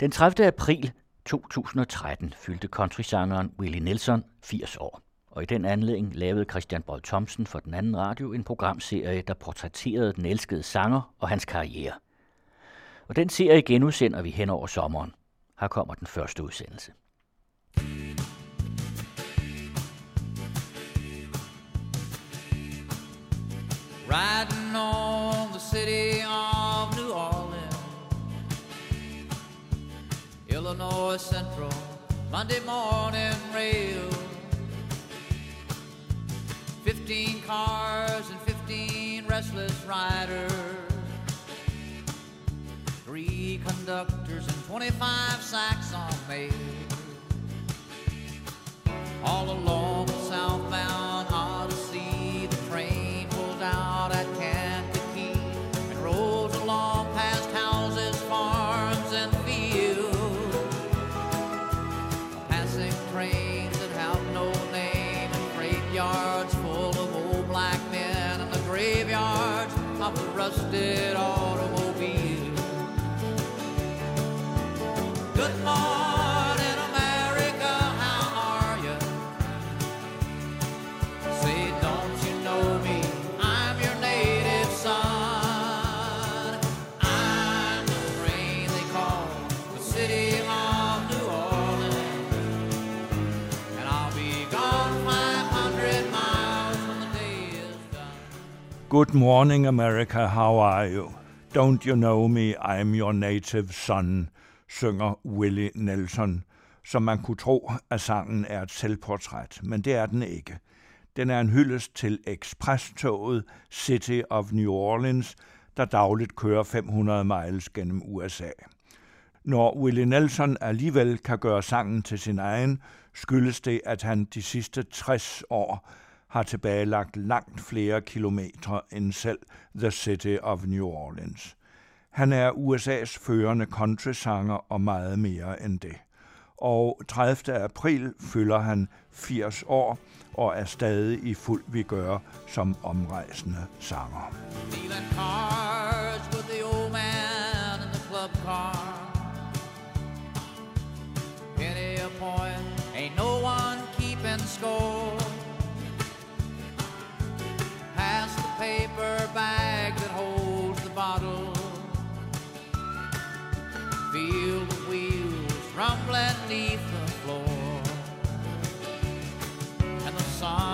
Den 30. april 2013 fyldte countrysangeren Willie Nelson 80 år. Og i den anledning lavede Christian Bold Thomsen for den anden radio en programserie, der portrætterede den elskede sanger og hans karriere. Og den serie genudsender vi hen over sommeren. Her kommer den første udsendelse. Riding Illinois Central Monday morning rail. 15 cars and 15 restless riders. Three conductors and 25 sacks on mail. All along the southbound Good morning, America. How are you? Don't you know me? I'm your native son, synger Willie Nelson, som man kunne tro, at sangen er et selvportræt, men det er den ikke. Den er en hyldest til ekspresstoget City of New Orleans, der dagligt kører 500 miles gennem USA. Når Willie Nelson alligevel kan gøre sangen til sin egen, skyldes det, at han de sidste 60 år har tilbagelagt langt flere kilometer end selv The City of New Orleans. Han er USA's førende countrysanger og meget mere end det. Og 30. april fylder han 80 år og er stadig i fuld vigør som omrejsende sanger. Ain't no one keeping score. Paper bag that holds the bottle. Feel the wheels rumbling neath the floor. And the sons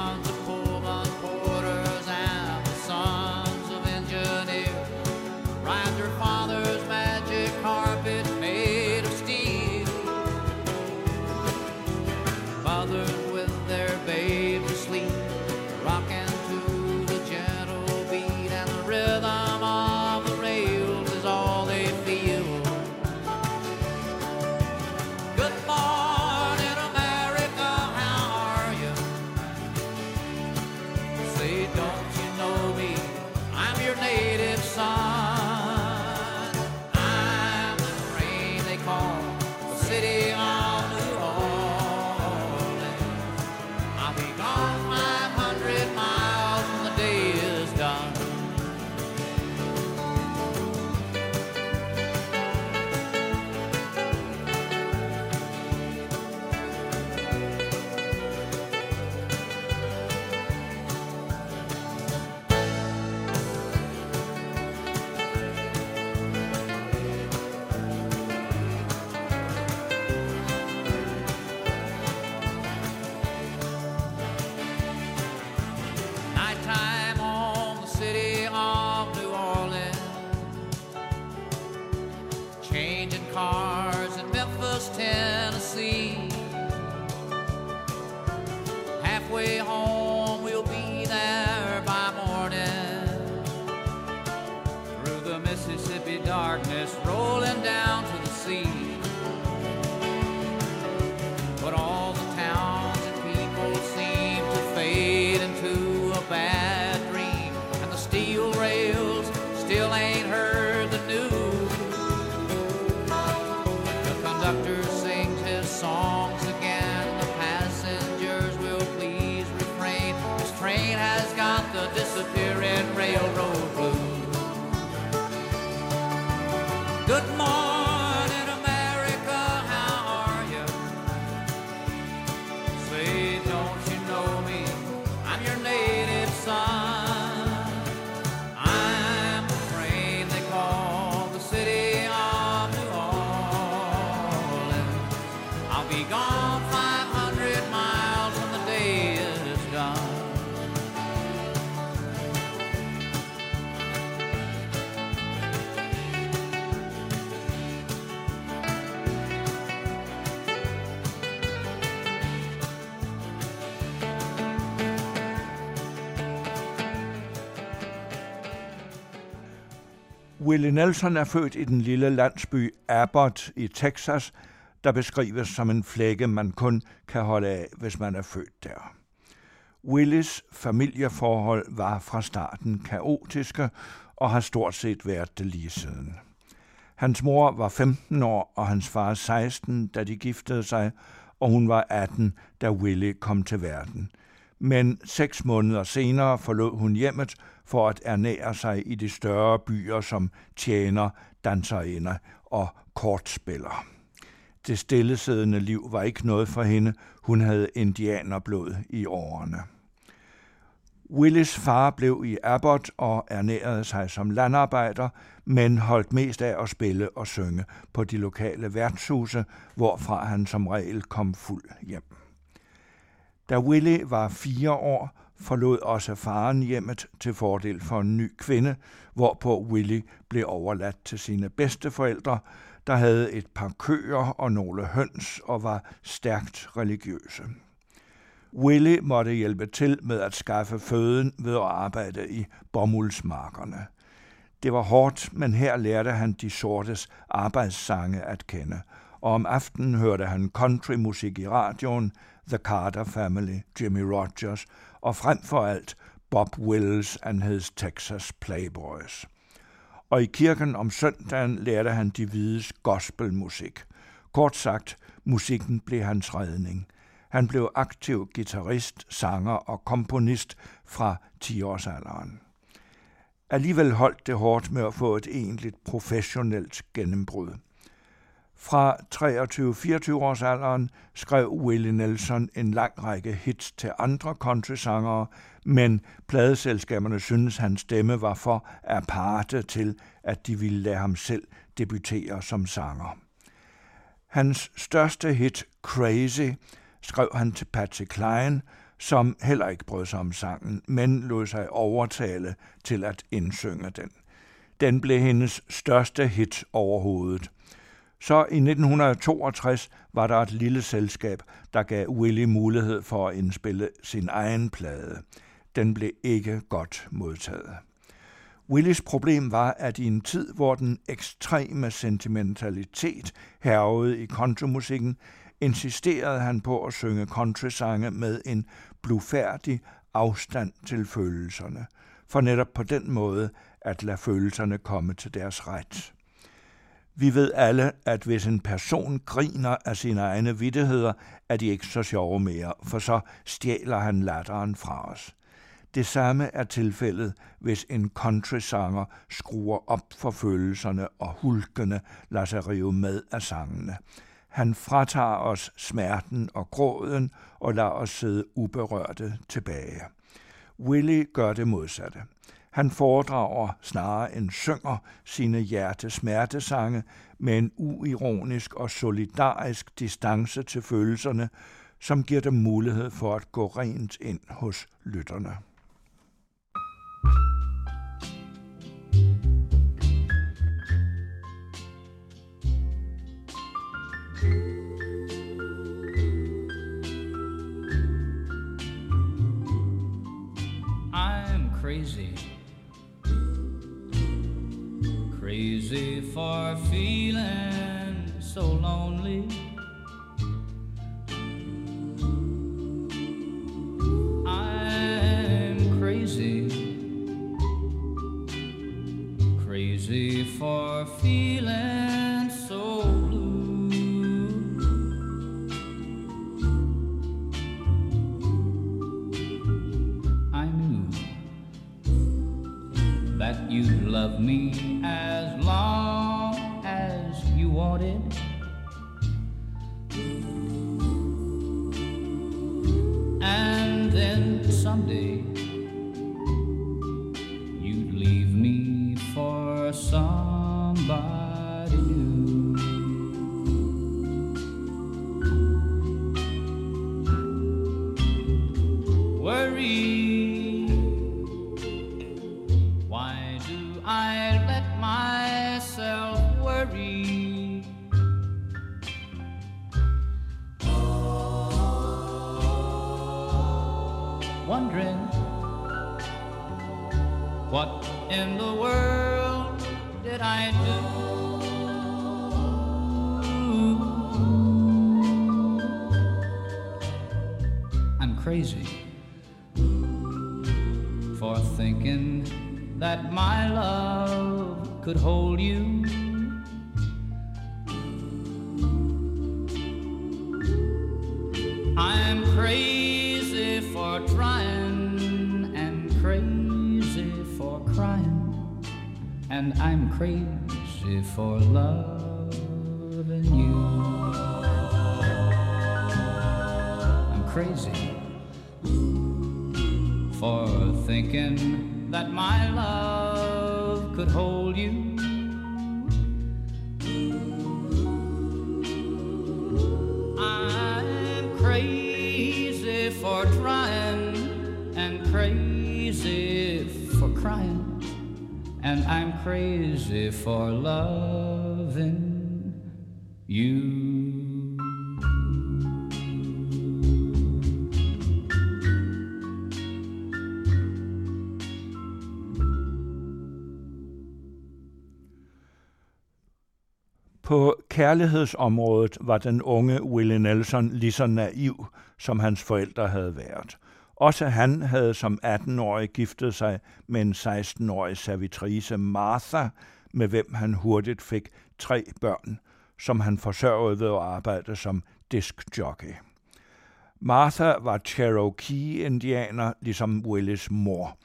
Willie Nelson er født i den lille landsby Abbott i Texas, der beskrives som en flække, man kun kan holde af, hvis man er født der. Willis familieforhold var fra starten kaotiske og har stort set været det lige siden. Hans mor var 15 år og hans far 16, da de giftede sig, og hun var 18, da Willie kom til verden. Men seks måneder senere forlod hun hjemmet for at ernære sig i de større byer som tjener, danserinder og kortspiller. Det stillesiddende liv var ikke noget for hende. Hun havde indianerblod i årene. Willis far blev i Abbott og ernærede sig som landarbejder, men holdt mest af at spille og synge på de lokale værtshuse, hvorfra han som regel kom fuld hjem. Da Willie var fire år, forlod også faren hjemmet til fordel for en ny kvinde, hvorpå Willie blev overladt til sine bedsteforældre, der havde et par køer og nogle høns og var stærkt religiøse. Willie måtte hjælpe til med at skaffe føden ved at arbejde i bomuldsmarkerne. Det var hårdt, men her lærte han de sortes arbejdssange at kende, og om aftenen hørte han countrymusik i radioen, The Carter Family, Jimmy Rogers og frem for alt Bob Wills and his Texas Playboys. Og i kirken om søndagen lærte han de hvides gospelmusik. Kort sagt, musikken blev hans redning. Han blev aktiv gitarrist, sanger og komponist fra 10-årsalderen. Alligevel holdt det hårdt med at få et egentligt professionelt gennembrud. Fra 23-24 års alderen skrev Willie Nelson en lang række hits til andre countrysangere, men pladeselskaberne syntes, hans stemme var for aparte til, at de ville lade ham selv debutere som sanger. Hans største hit, Crazy, skrev han til Patsy Cline, som heller ikke brød sig om sangen, men lod sig overtale til at indsynge den. Den blev hendes største hit overhovedet – så i 1962 var der et lille selskab, der gav Willie mulighed for at indspille sin egen plade. Den blev ikke godt modtaget. Willis problem var, at i en tid, hvor den ekstreme sentimentalitet hervede i countrymusikken, insisterede han på at synge countrysange med en blufærdig afstand til følelserne, for netop på den måde at lade følelserne komme til deres ret. Vi ved alle, at hvis en person griner af sine egne vittigheder, er de ikke så sjove mere, for så stjæler han latteren fra os. Det samme er tilfældet, hvis en countrysanger skruer op for følelserne og hulkende lader sig rive med af sangene. Han fratager os smerten og gråden og lader os sidde uberørte tilbage. Willie gør det modsatte. Han foredrager snarere end synger sine hjertesmertesange med en uironisk og solidarisk distance til følelserne, som giver dem mulighed for at gå rent ind hos lytterne. I'm for feeling so lonely. I'm crazy, crazy for feeling so blue. I knew that you'd love me Sunday. And I'm crazy for loving you. I'm crazy for thinking that my love could hold you. I'm crazy for trying and crazy for crying, and I'm crazy for loving you. På kærlighedsområdet var den unge Willie Nelson lige så naiv, som hans forældre havde været. Også han havde som 18-årig giftet sig med en 16-årig servitrice Martha, med hvem han hurtigt fik tre børn, som han forsørgede ved at arbejde som diskjockey. Martha var Cherokee-indianer, ligesom Willis mor,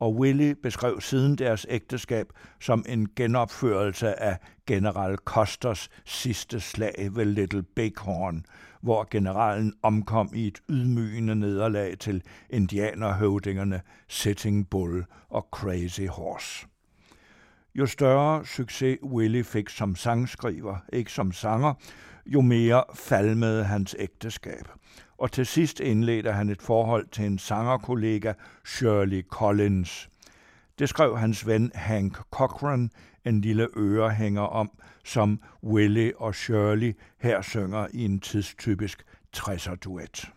og Willie beskrev siden deres ægteskab som en genopførelse af general Custers sidste slag ved Little Bighorn, hvor generalen omkom i et ydmygende nederlag til indianerhøvdingerne Sitting Bull og Crazy Horse. Jo større succes Willie fik som sangskriver, ikke som sanger, jo mere falmede hans ægteskab – og til sidst indledte han et forhold til en sangerkollega, Shirley Collins. Det skrev hans ven Hank Cochran en lille ørehænger om, som Willie og Shirley her synger i en tidstypisk 60'er-duet.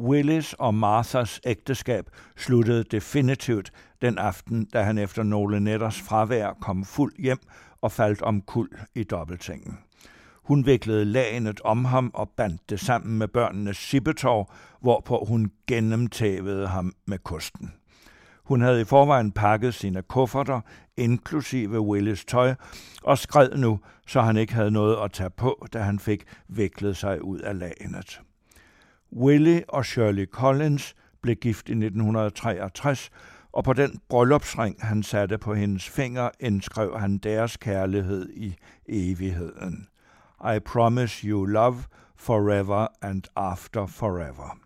Willis og Marthas ægteskab sluttede definitivt den aften, da han efter nogle netters fravær kom fuld hjem og faldt om kul i dobbeltsengen. Hun viklede lagenet om ham og bandt det sammen med børnenes sippetov, hvorpå hun gennemtævede ham med kosten. Hun havde i forvejen pakket sine kufferter, inklusive Willis tøj, og skred nu, så han ikke havde noget at tage på, da han fik viklet sig ud af lagenet. Willie og Shirley Collins blev gift i 1963, og på den bryllupsring, han satte på hendes finger, indskrev han deres kærlighed i evigheden. I promise you love forever and after forever.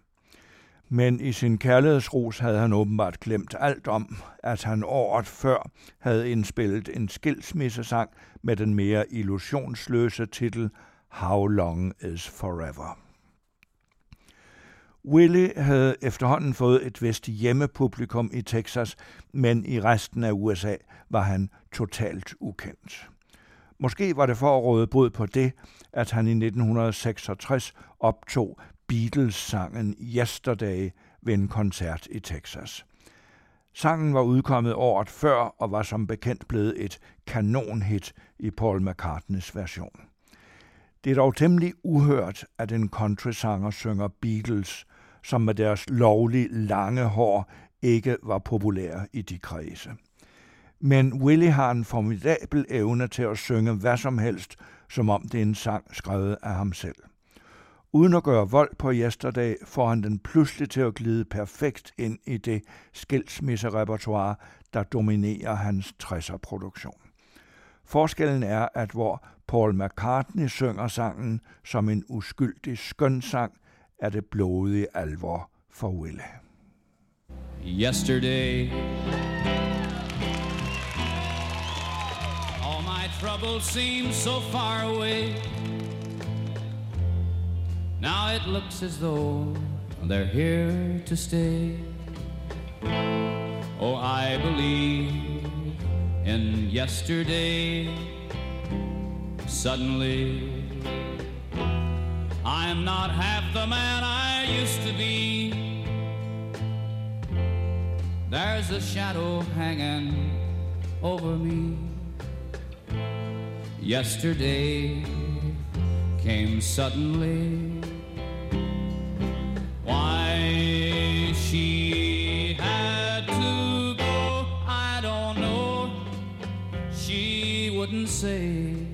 Men i sin kærlighedsros havde han åbenbart glemt alt om, at han året før havde indspillet en skilsmissesang med den mere illusionsløse titel How Long Is Forever. Willie havde efterhånden fået et vist hjemmepublikum i Texas, men i resten af USA var han totalt ukendt. Måske var det for at råde bod på det, at han i 1966 optog Beatles-sangen Yesterday ved en koncert i Texas. Sangen var udkommet året før og var som bekendt blevet et kanonhit i Paul McCartneys version. Det er dog temmelig uhørt, at en countrysanger synger Beatles, som med deres lovlig lange hår ikke var populære i de kredse. Men Willie har en formidabel evne til at synge hvad som helst, som om det er en sang skrevet af ham selv. Uden at gøre vold på Yesterday, får han den pludselig til at glide perfekt ind i det skilsmisserepertoire, der dominerer hans 60'er-produktion. Forskellen er, at hvor Paul McCartney synger sangen som en uskyldig skønsang, er det blodige alvor for Wille. Yesterday All my troubles seem so far away. Now it looks as though they're here to stay. Oh, I believe in yesterday. Suddenly I'm not half the man I used to be. There's a shadow hanging over me. Yesterday came suddenly. Why she had to go, I don't know. She wouldn't say.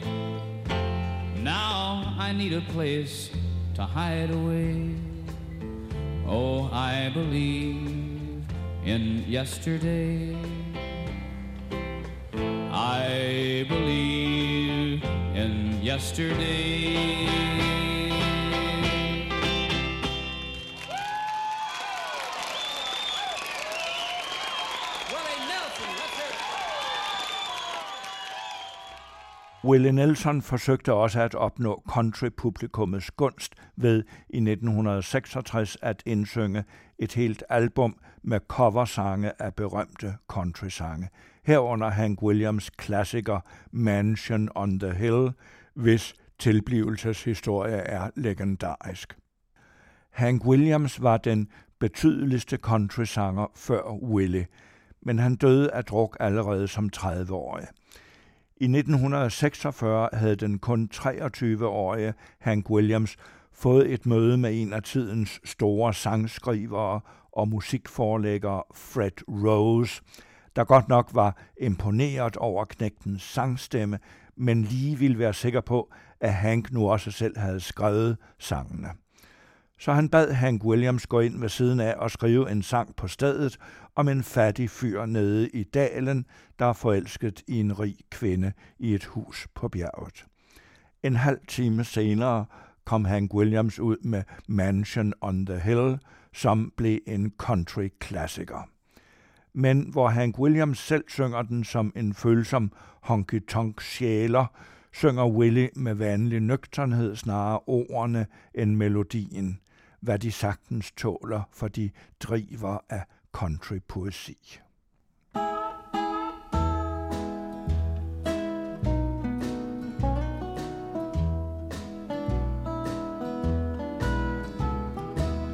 Now I need a place to hide away. Oh, I believe in yesterday. I believe in yesterday. Willie Nelson forsøgte også at opnå country-publikummets gunst ved i 1966 at indsynge et helt album med coversange af berømte country-sange. Herunder Hank Williams klassiker Mansion on the Hill, hvis tilblivelseshistorie er legendarisk. Hank Williams var den betydeligste country-sanger før Willie, men han døde af druk allerede som 30-årig. I 1946 havde den kun 23-årige Hank Williams fået et møde med en af tidens store sangskrivere og musikforlægger Fred Rose, der godt nok var imponeret over knægtens sangstemme, men lige ville være sikker på, at Hank nu også selv havde skrevet sangene. Så han bad Hank Williams gå ind ved siden af og skrive en sang på stedet om en fattig fyr nede i dalen, der er forelsket i en rig kvinde i et hus på bjerget. En halv time senere kom Hank Williams ud med Mansion on the Hill, som blev en country-klassiker. Men hvor Hank Williams selv synger den som en følsom honky-tonk sjæler, synger Willie med vanlig nøgternhed snarere ordene end melodien, hvad de sagtens tåler, for de driver af country-poesi.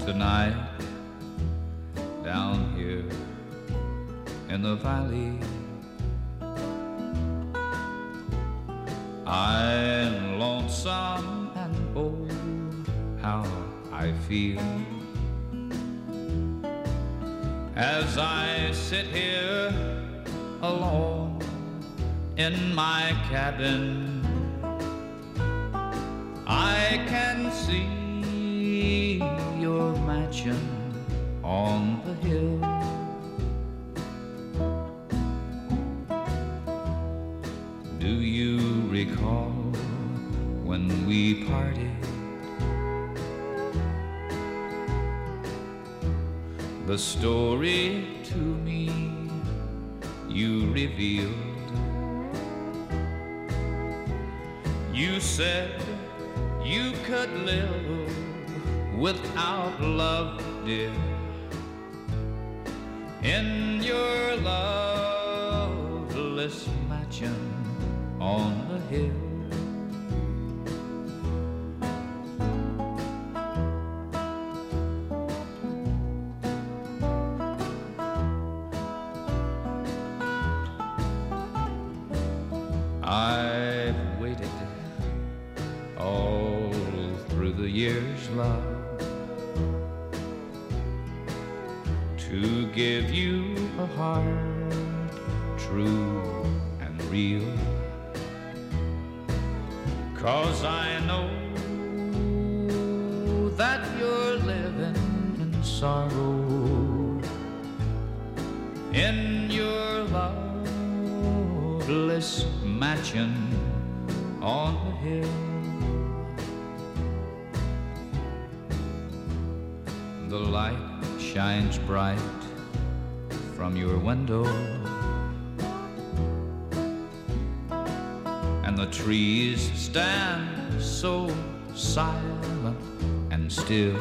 Tonight, down here in the valley, I'm lonesome and oh, how I feel as I sit here alone in my cabin. I can see your mansion on the hill. Do you recall when we parted? The story to me you revealed. You said you could live without love, dear. In your loveless mansion on the hill. Stand so silent and still.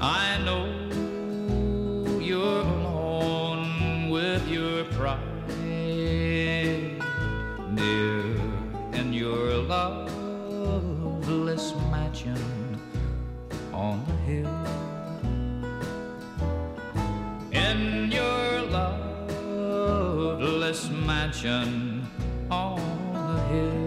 I know you're alone with your pride, dear, in your loveless mansion on the hill. In your loveless mansion hill.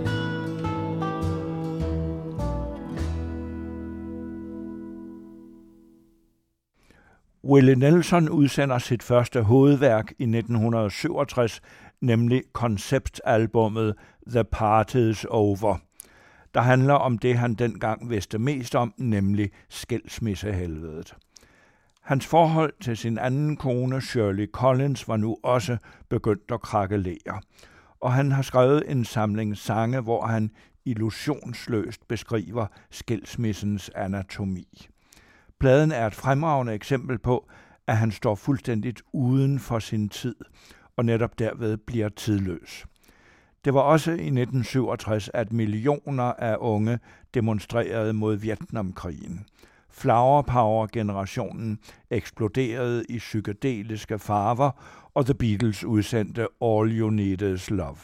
Willie Nelson udsender sit første hovedværk i 1967, nemlig konceptalbummet The Party's Over, der handler om det, han dengang vidste mest om, nemlig skilsmissehelvedet. Hans forhold til sin anden kone, Shirley Collins, var nu også begyndt at krakelere, og han har skrevet en samling sange, hvor han illusionsløst beskriver skilsmissens anatomi. Pladen er et fremragende eksempel på, at han står fuldstændigt uden for sin tid, og netop derved bliver tidløs. Det var også i 1967, at millioner af unge demonstrerede mod Vietnamkrigen. Flower Power-generationen eksploderede i psykedeliske farver, og The Beatles udsendte All You Need Is Love.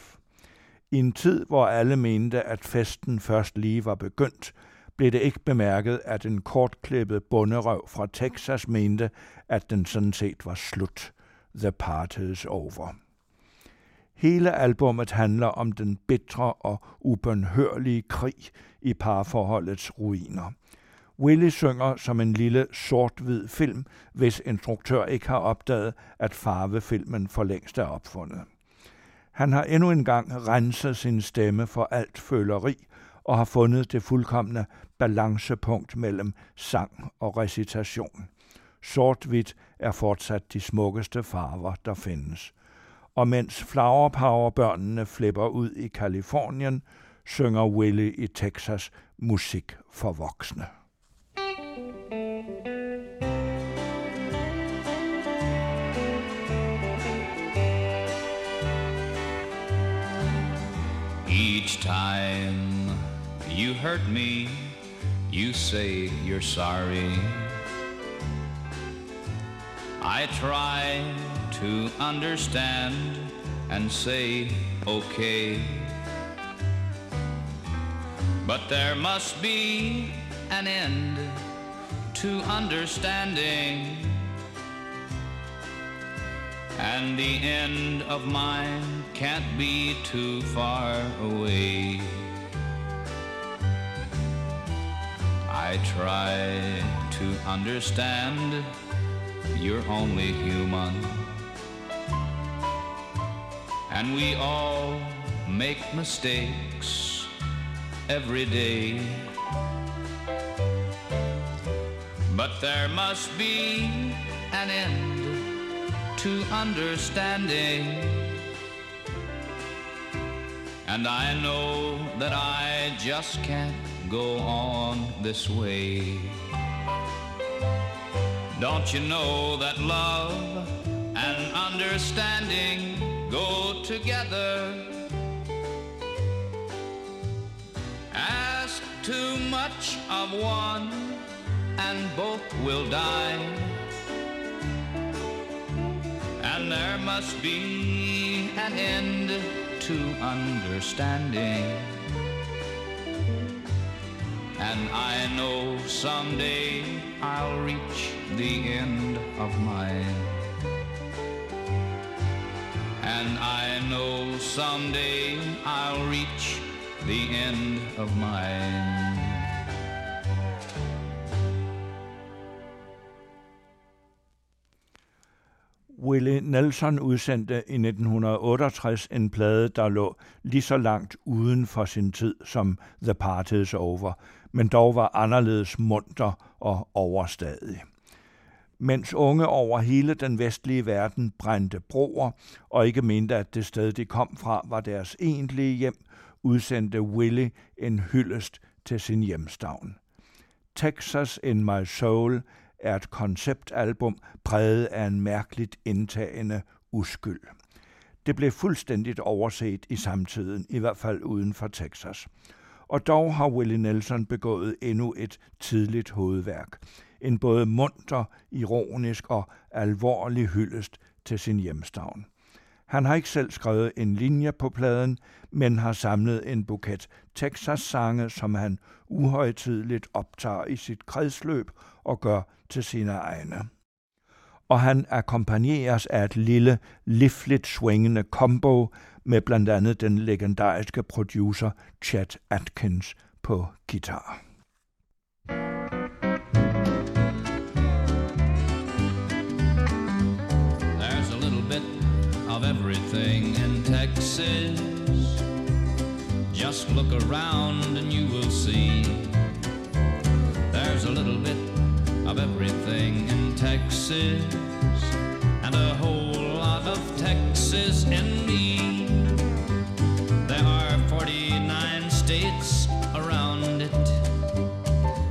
I en tid, hvor alle mente, at festen først lige var begyndt, blev det ikke bemærket, at en kortklippet bunderøv fra Texas mente, at den sådan set var slut. The party's over. Hele albummet handler om den bitre og ubønhørlige krig i parforholdets ruiner. Willy synger som en lille sort-hvid film, hvis instruktør ikke har opdaget, at farvefilmen for længst er opfundet. Han har endnu en gang renset sin stemme for alt føleri og har fundet det fuldkommende balancepunkt mellem sang og recitation. Sort-hvidt er fortsat de smukkeste farver, der findes. Og mens Flower Power-børnene flipper ud i Kalifornien, synger Willy i Texas musik for voksne. Each time you hurt me, you say you're sorry. I try to understand and say okay. But there must be an end to understanding. And the end of mine can't be too far away. I try to understand you're only human. And we all make mistakes every day. But there must be an end to understanding. And I know that I just can't go on this way. Don't you know that love and understanding go together? Ask too much of one and both will die. And there must be an end to understanding. And I know someday I'll reach the end of mine. And I know someday I'll reach the end of mine. Willie Nelson udsendte i 1968 en plade, der lå lige så langt uden for sin tid som The Party's Over, men dog var anderledes munter og overstadig. Mens unge over hele den vestlige verden brændte broer og ikke mente, at det sted, de kom fra, var deres egentlige hjem, udsendte Willie en hyldest til sin hjemstavn. Texas in My Soul er et konceptalbum præget af en mærkeligt indtagende uskyld. Det blev fuldstændigt overset i samtiden, i hvert fald uden for Texas. Og dog har Willie Nelson begået endnu et tidligt hovedværk. En både munter, ironisk og alvorlig hyldest til sin hjemstavn. Han har ikke selv skrevet en linje på pladen, men har samlet en buket Texas-sange, som han uhøjtidligt optager i sit kredsløb og gør til sine egne. Og han akkompagneres af et lille, livligt swingende combo med blandt andet den legendariske producer Chet Atkins på guitar. There's a little bit of everything in Texas. Just look around and you will see. There's a little bit of everything in Texas, and a whole lot of Texas in me. There are 49 states around it,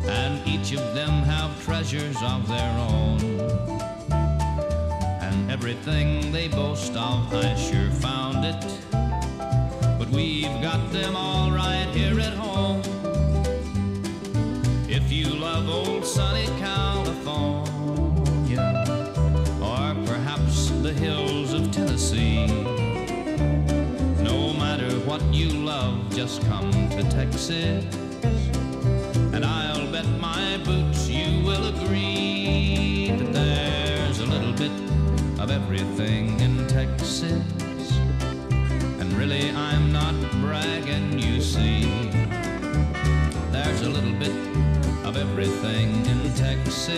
and each of them have treasures of their own. And everything they boast of, I sure found it. You love, just come to Texas. And I'll bet my boots you will agree that there's a little bit of everything in Texas. And really, I'm not bragging, you see. There's a little bit of everything in Texas,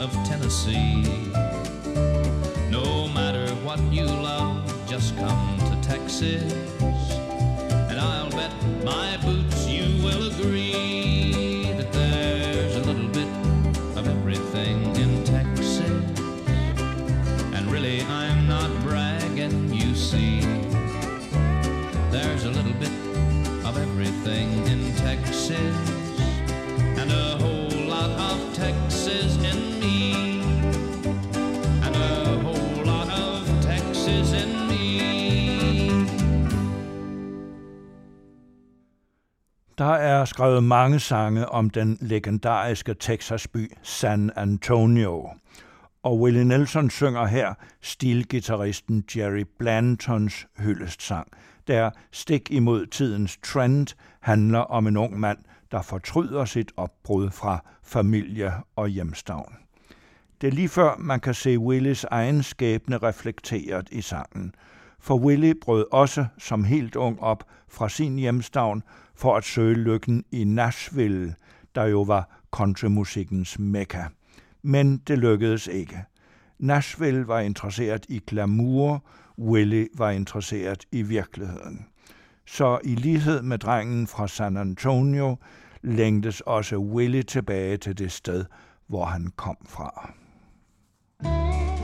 of Tennessee, no matter what you love, just come to Texas, and I'll bet my boots you will agree that there's a little bit of everything in Texas, and really I'm not bragging, you see. Der er skrevet mange sange om den legendariske Texasby San Antonio. Og Willie Nelson synger her stilgitarristen Jerry Blantons hyldestsang, der stik imod tidens trend handler om en ung mand, der fortryder sit opbrud fra familie og hjemstavn. Det er lige før, man kan se Willis egen skæbne reflekteret i sangen. For Willie brød også som helt ung op fra sin hjemstavn for at søge lykken i Nashville, der jo var countrymusikkens mekka. Men det lykkedes ikke. Nashville var interesseret i glamour, Willie var interesseret i virkeligheden. Så i lighed med drengen fra San Antonio længtes også Willie tilbage til det sted, hvor han kom fra. I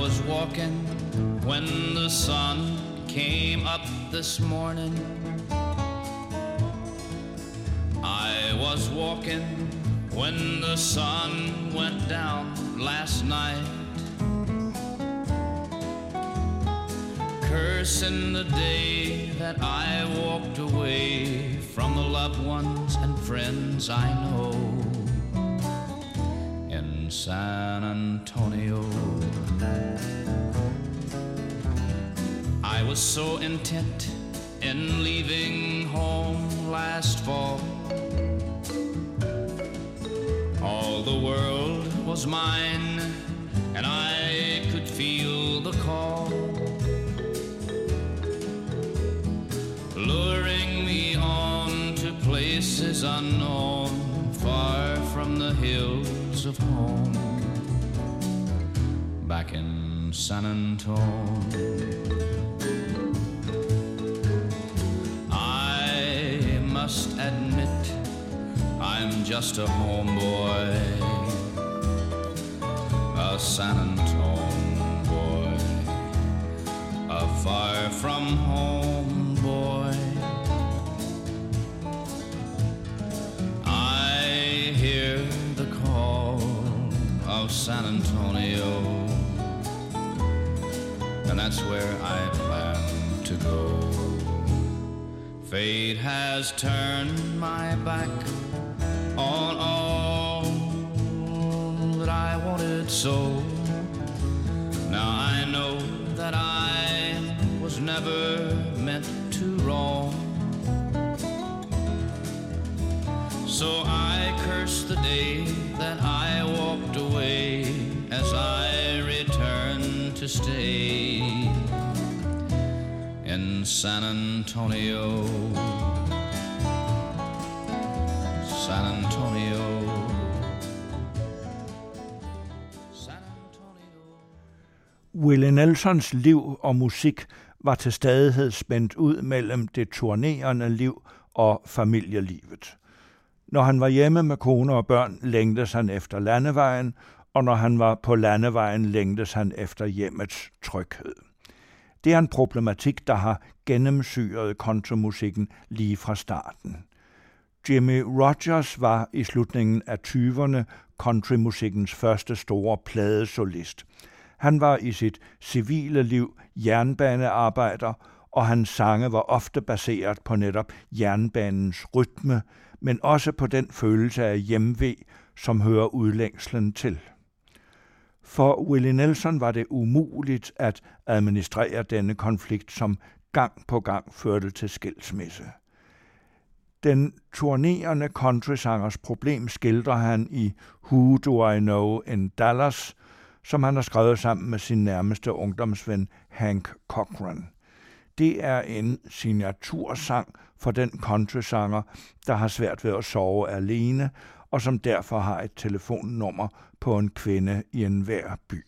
was walking when the sun came up this morning. I was walking when the sun went down last night. Cursing the day that I walked away from the loved ones and friends I know in San Antonio. I was so intent in leaving home last fall. All the world was mine, and I could feel the call. Luring me on to places unknown, far from the hills of home. San Antonio. I must admit I'm just a homeboy, a San Antone boy, a far from home boy. I hear the call of San Antonio, that's where I plan to go. Fate has turned my back on all that I wanted so. Now I know that I was never meant to roam. So I curse the day that I walked away as I return to stay in San Antonio. San Antonio. San Antonio. Willie Nelsons liv og musik var til stadighed spændt ud mellem det turnerende liv og familielivet. Når han var hjemme med kone og børn, længtes han efter landevejen, og når han var på landevejen, længtes han efter hjemmets tryghed. Det er en problematik, der har gennemsyret kontomusikken lige fra starten. Jimmy Rogers var i slutningen af 20'erne countrymusikkens første store pladesolist. Han var i sit civile liv jernbanearbejder, og hans sange var ofte baseret på netop jernbanens rytme, men også på den følelse af hjemve, som hører udlængslen til. For Willie Nelson var det umuligt at administrere denne konflikt, som gang på gang førte til skilsmisse. Den turnerende countrysangers problem skildrer han i Who Do I Know in Dallas, som han har skrevet sammen med sin nærmeste ungdomsven Hank Cochran. Det er en signatursang for den countrysanger, der har svært ved at sove alene, og som derfor har et telefonnummer på en kvinde i enhver by.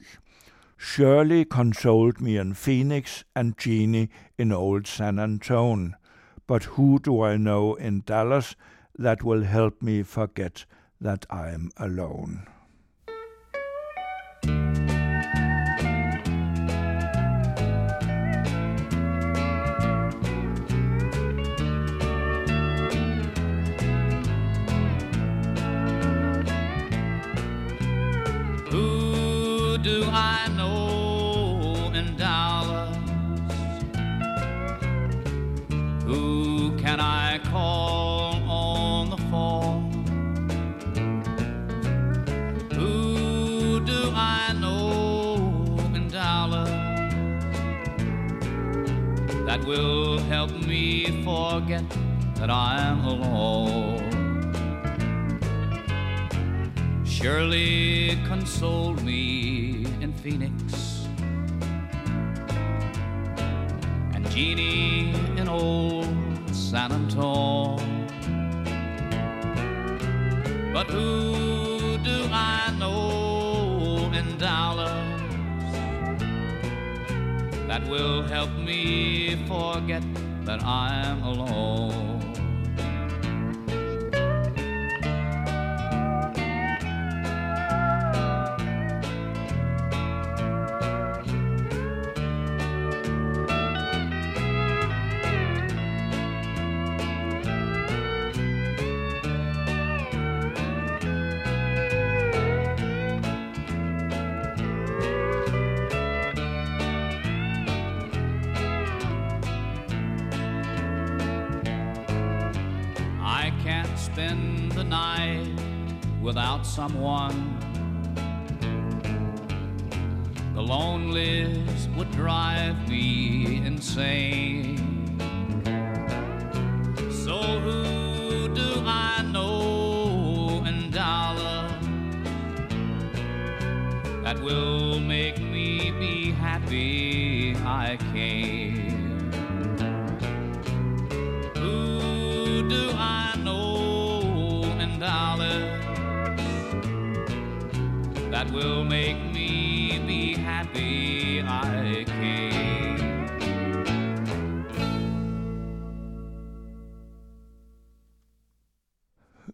Shirley consoled me in Phoenix and Jeannie in old San Antone. But who do I know in Dallas that will help me forget that I'm alone? call on the fall. Who do I know in Dallas that will help me forget that I'm alone? Surely console me in Phoenix. And Jeannie in old San Antone. But who do I know in Dallas? that will help me forget that I'm alone. Someone. The loneliness would drive me insane. So who do I know in Dallas that will make me be happy I came? That will make me be happy I came.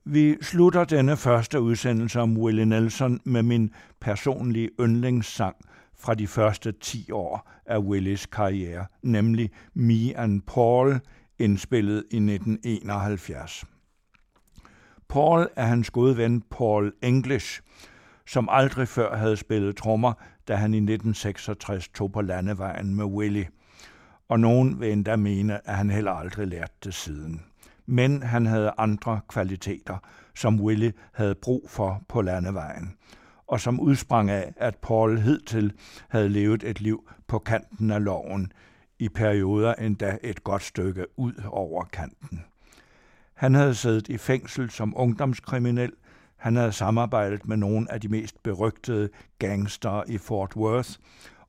Vi slutter denne første udsendelse om Willie Nelson med min personlige yndlingssang fra de første 10 år af Willis karriere, nemlig Me and Paul, indspillet i 1971. Paul er hans gode ven Paul English, som aldrig før havde spillet trommer, da han i 1966 tog på landevejen med Willie. Og nogen vil endda mene, at han heller aldrig lærte det siden. Men han havde andre kvaliteter, som Willie havde brug for på landevejen, og som udsprang af, at Paul hidtil havde levet et liv på kanten af loven, i perioder endda et godt stykke ud over kanten. Han havde siddet i fængsel som ungdomskriminel, han havde samarbejdet med nogle af de mest berygtede gangster i Fort Worth,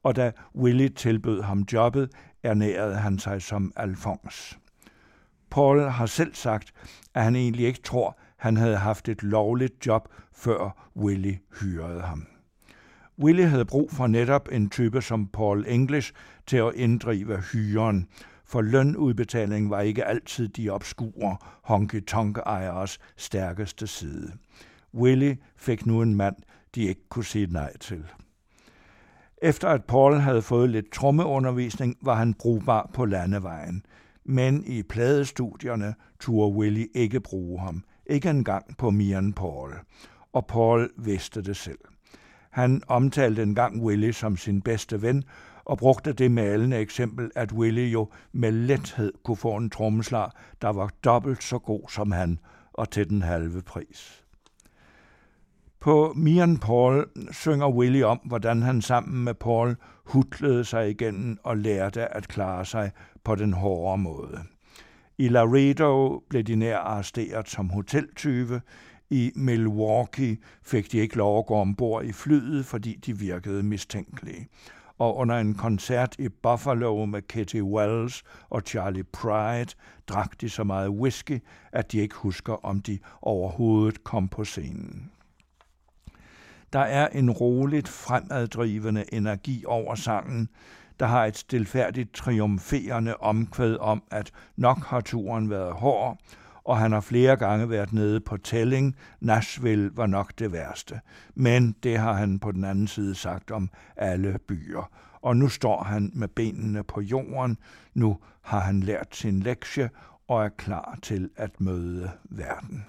og da Willie tilbød ham jobbet, ernærede han sig som Alphonse. Paul har selv sagt, at han egentlig ikke tror, han havde haft et lovligt job, før Willie hyrede ham. Willie havde brug for netop en type som Paul English til at inddrive hyren, for lønudbetaling var ikke altid de obskure honky-tonk-ejeres stærkeste side. Willie fik nu en mand, de ikke kunne sige nej til. Efter at Paul havde fået lidt trommeundervisning, var han brugbar på landevejen. Men i pladestudierne turde Willie ikke bruge ham. Ikke engang på Mian Paul. Og Paul vidste det selv. Han omtalte engang Willie som sin bedste ven, og brugte det malende eksempel, at Willie jo med lethed kunne få en trommeslag, der var dobbelt så god som han, og til den halve pris. På Mian Paul synger Willie om, hvordan han sammen med Paul hutlede sig igennem og lærte at klare sig på den hårde måde. I Laredo blev de nær arresteret som hoteltyve. I Milwaukee fik de ikke lov at gå ombord i flyet, fordi de virkede mistænkelige. Og under en koncert i Buffalo med Kitty Wells og Charlie Pride drak de så meget whisky, at de ikke husker, om de overhovedet kom på scenen. Der er en roligt fremaddrivende energi over sangen, der har et stilfærdigt triumferende omkvæd om, at nok har turen været hård, og han har flere gange været nede på tælling. Nashville var nok det værste. Men det har han på den anden side sagt om alle byer. Og nu står han med benene på jorden. Nu har han lært sin lektie og er klar til at møde verden.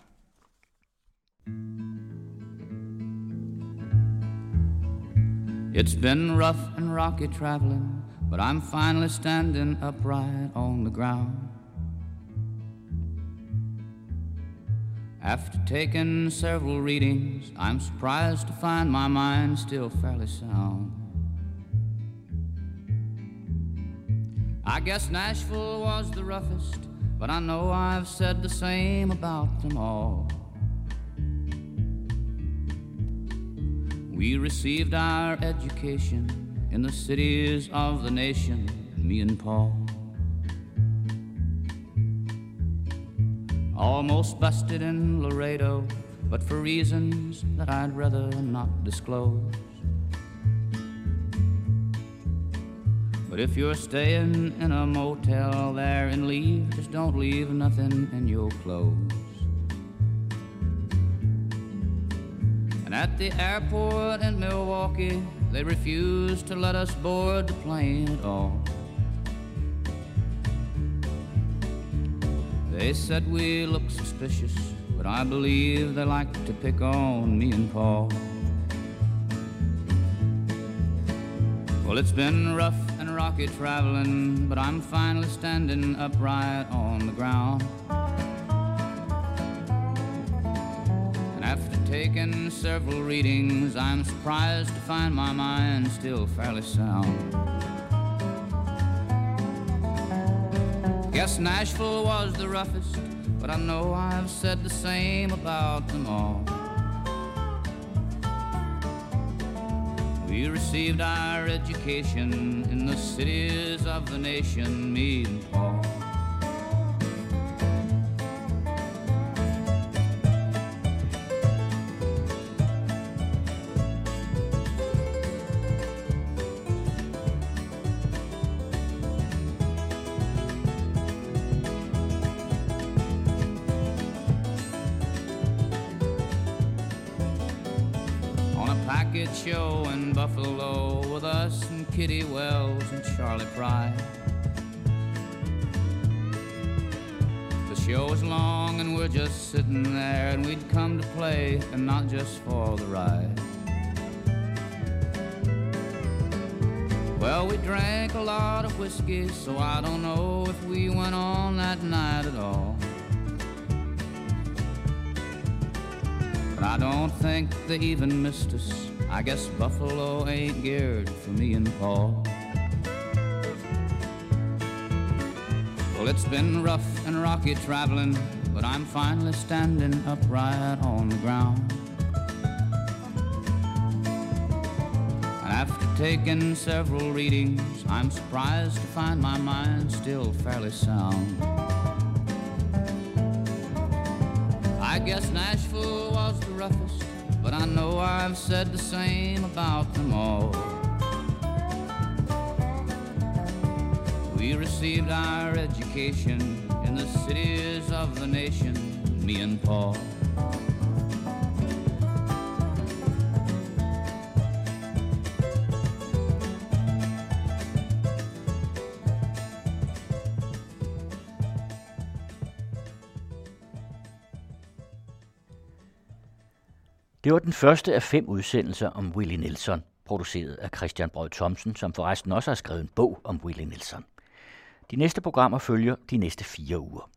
It's been rough and rocky traveling, but I'm finally standing upright on the ground. After taking several readings, I'm surprised to find my mind still fairly sound. I guess Nashville was the roughest, but I know I've said the same about them all. We received our education in the cities of the nation, me and Paul. Almost busted in Laredo, but for reasons that I'd rather not disclose. But if you're staying in a motel there and leave, just don't leave nothing in your clothes. And at the airport in Milwaukee, they refused to let us board the plane at all. They said we looked suspicious, but I believe they like to pick on me and Paul. Well, it's been rough and rocky traveling, but I'm finally standing upright on the ground. Taken several readings, I'm surprised to find my mind still fairly sound. Guess Nashville was the roughest, but I know I've said the same about them all. We received our education in the cities of the nation, me and Paul. Charlie Pride. The show was long and we're just sitting there and we'd come to play and not just for the ride. Well, we drank a lot of whiskey, so I don't know if we went on that night at all. But I don't think they even missed us I guess Buffalo ain't geared for me and Paul. Well, it's been rough and rocky traveling, but I'm finally standing upright on the ground. And after taking several readings, I'm surprised to find my mind still fairly sound. I guess Nashville was the roughest but I know I've said the same about them all. We received our education in the cities of the nation, me and Paul. Det var den første af fem udsendelser om Willie Nelson, produceret af Christian Brød Thomsen, som forresten også har skrevet en bog om Willie Nelson. De næste programmer følger de næste fire uger.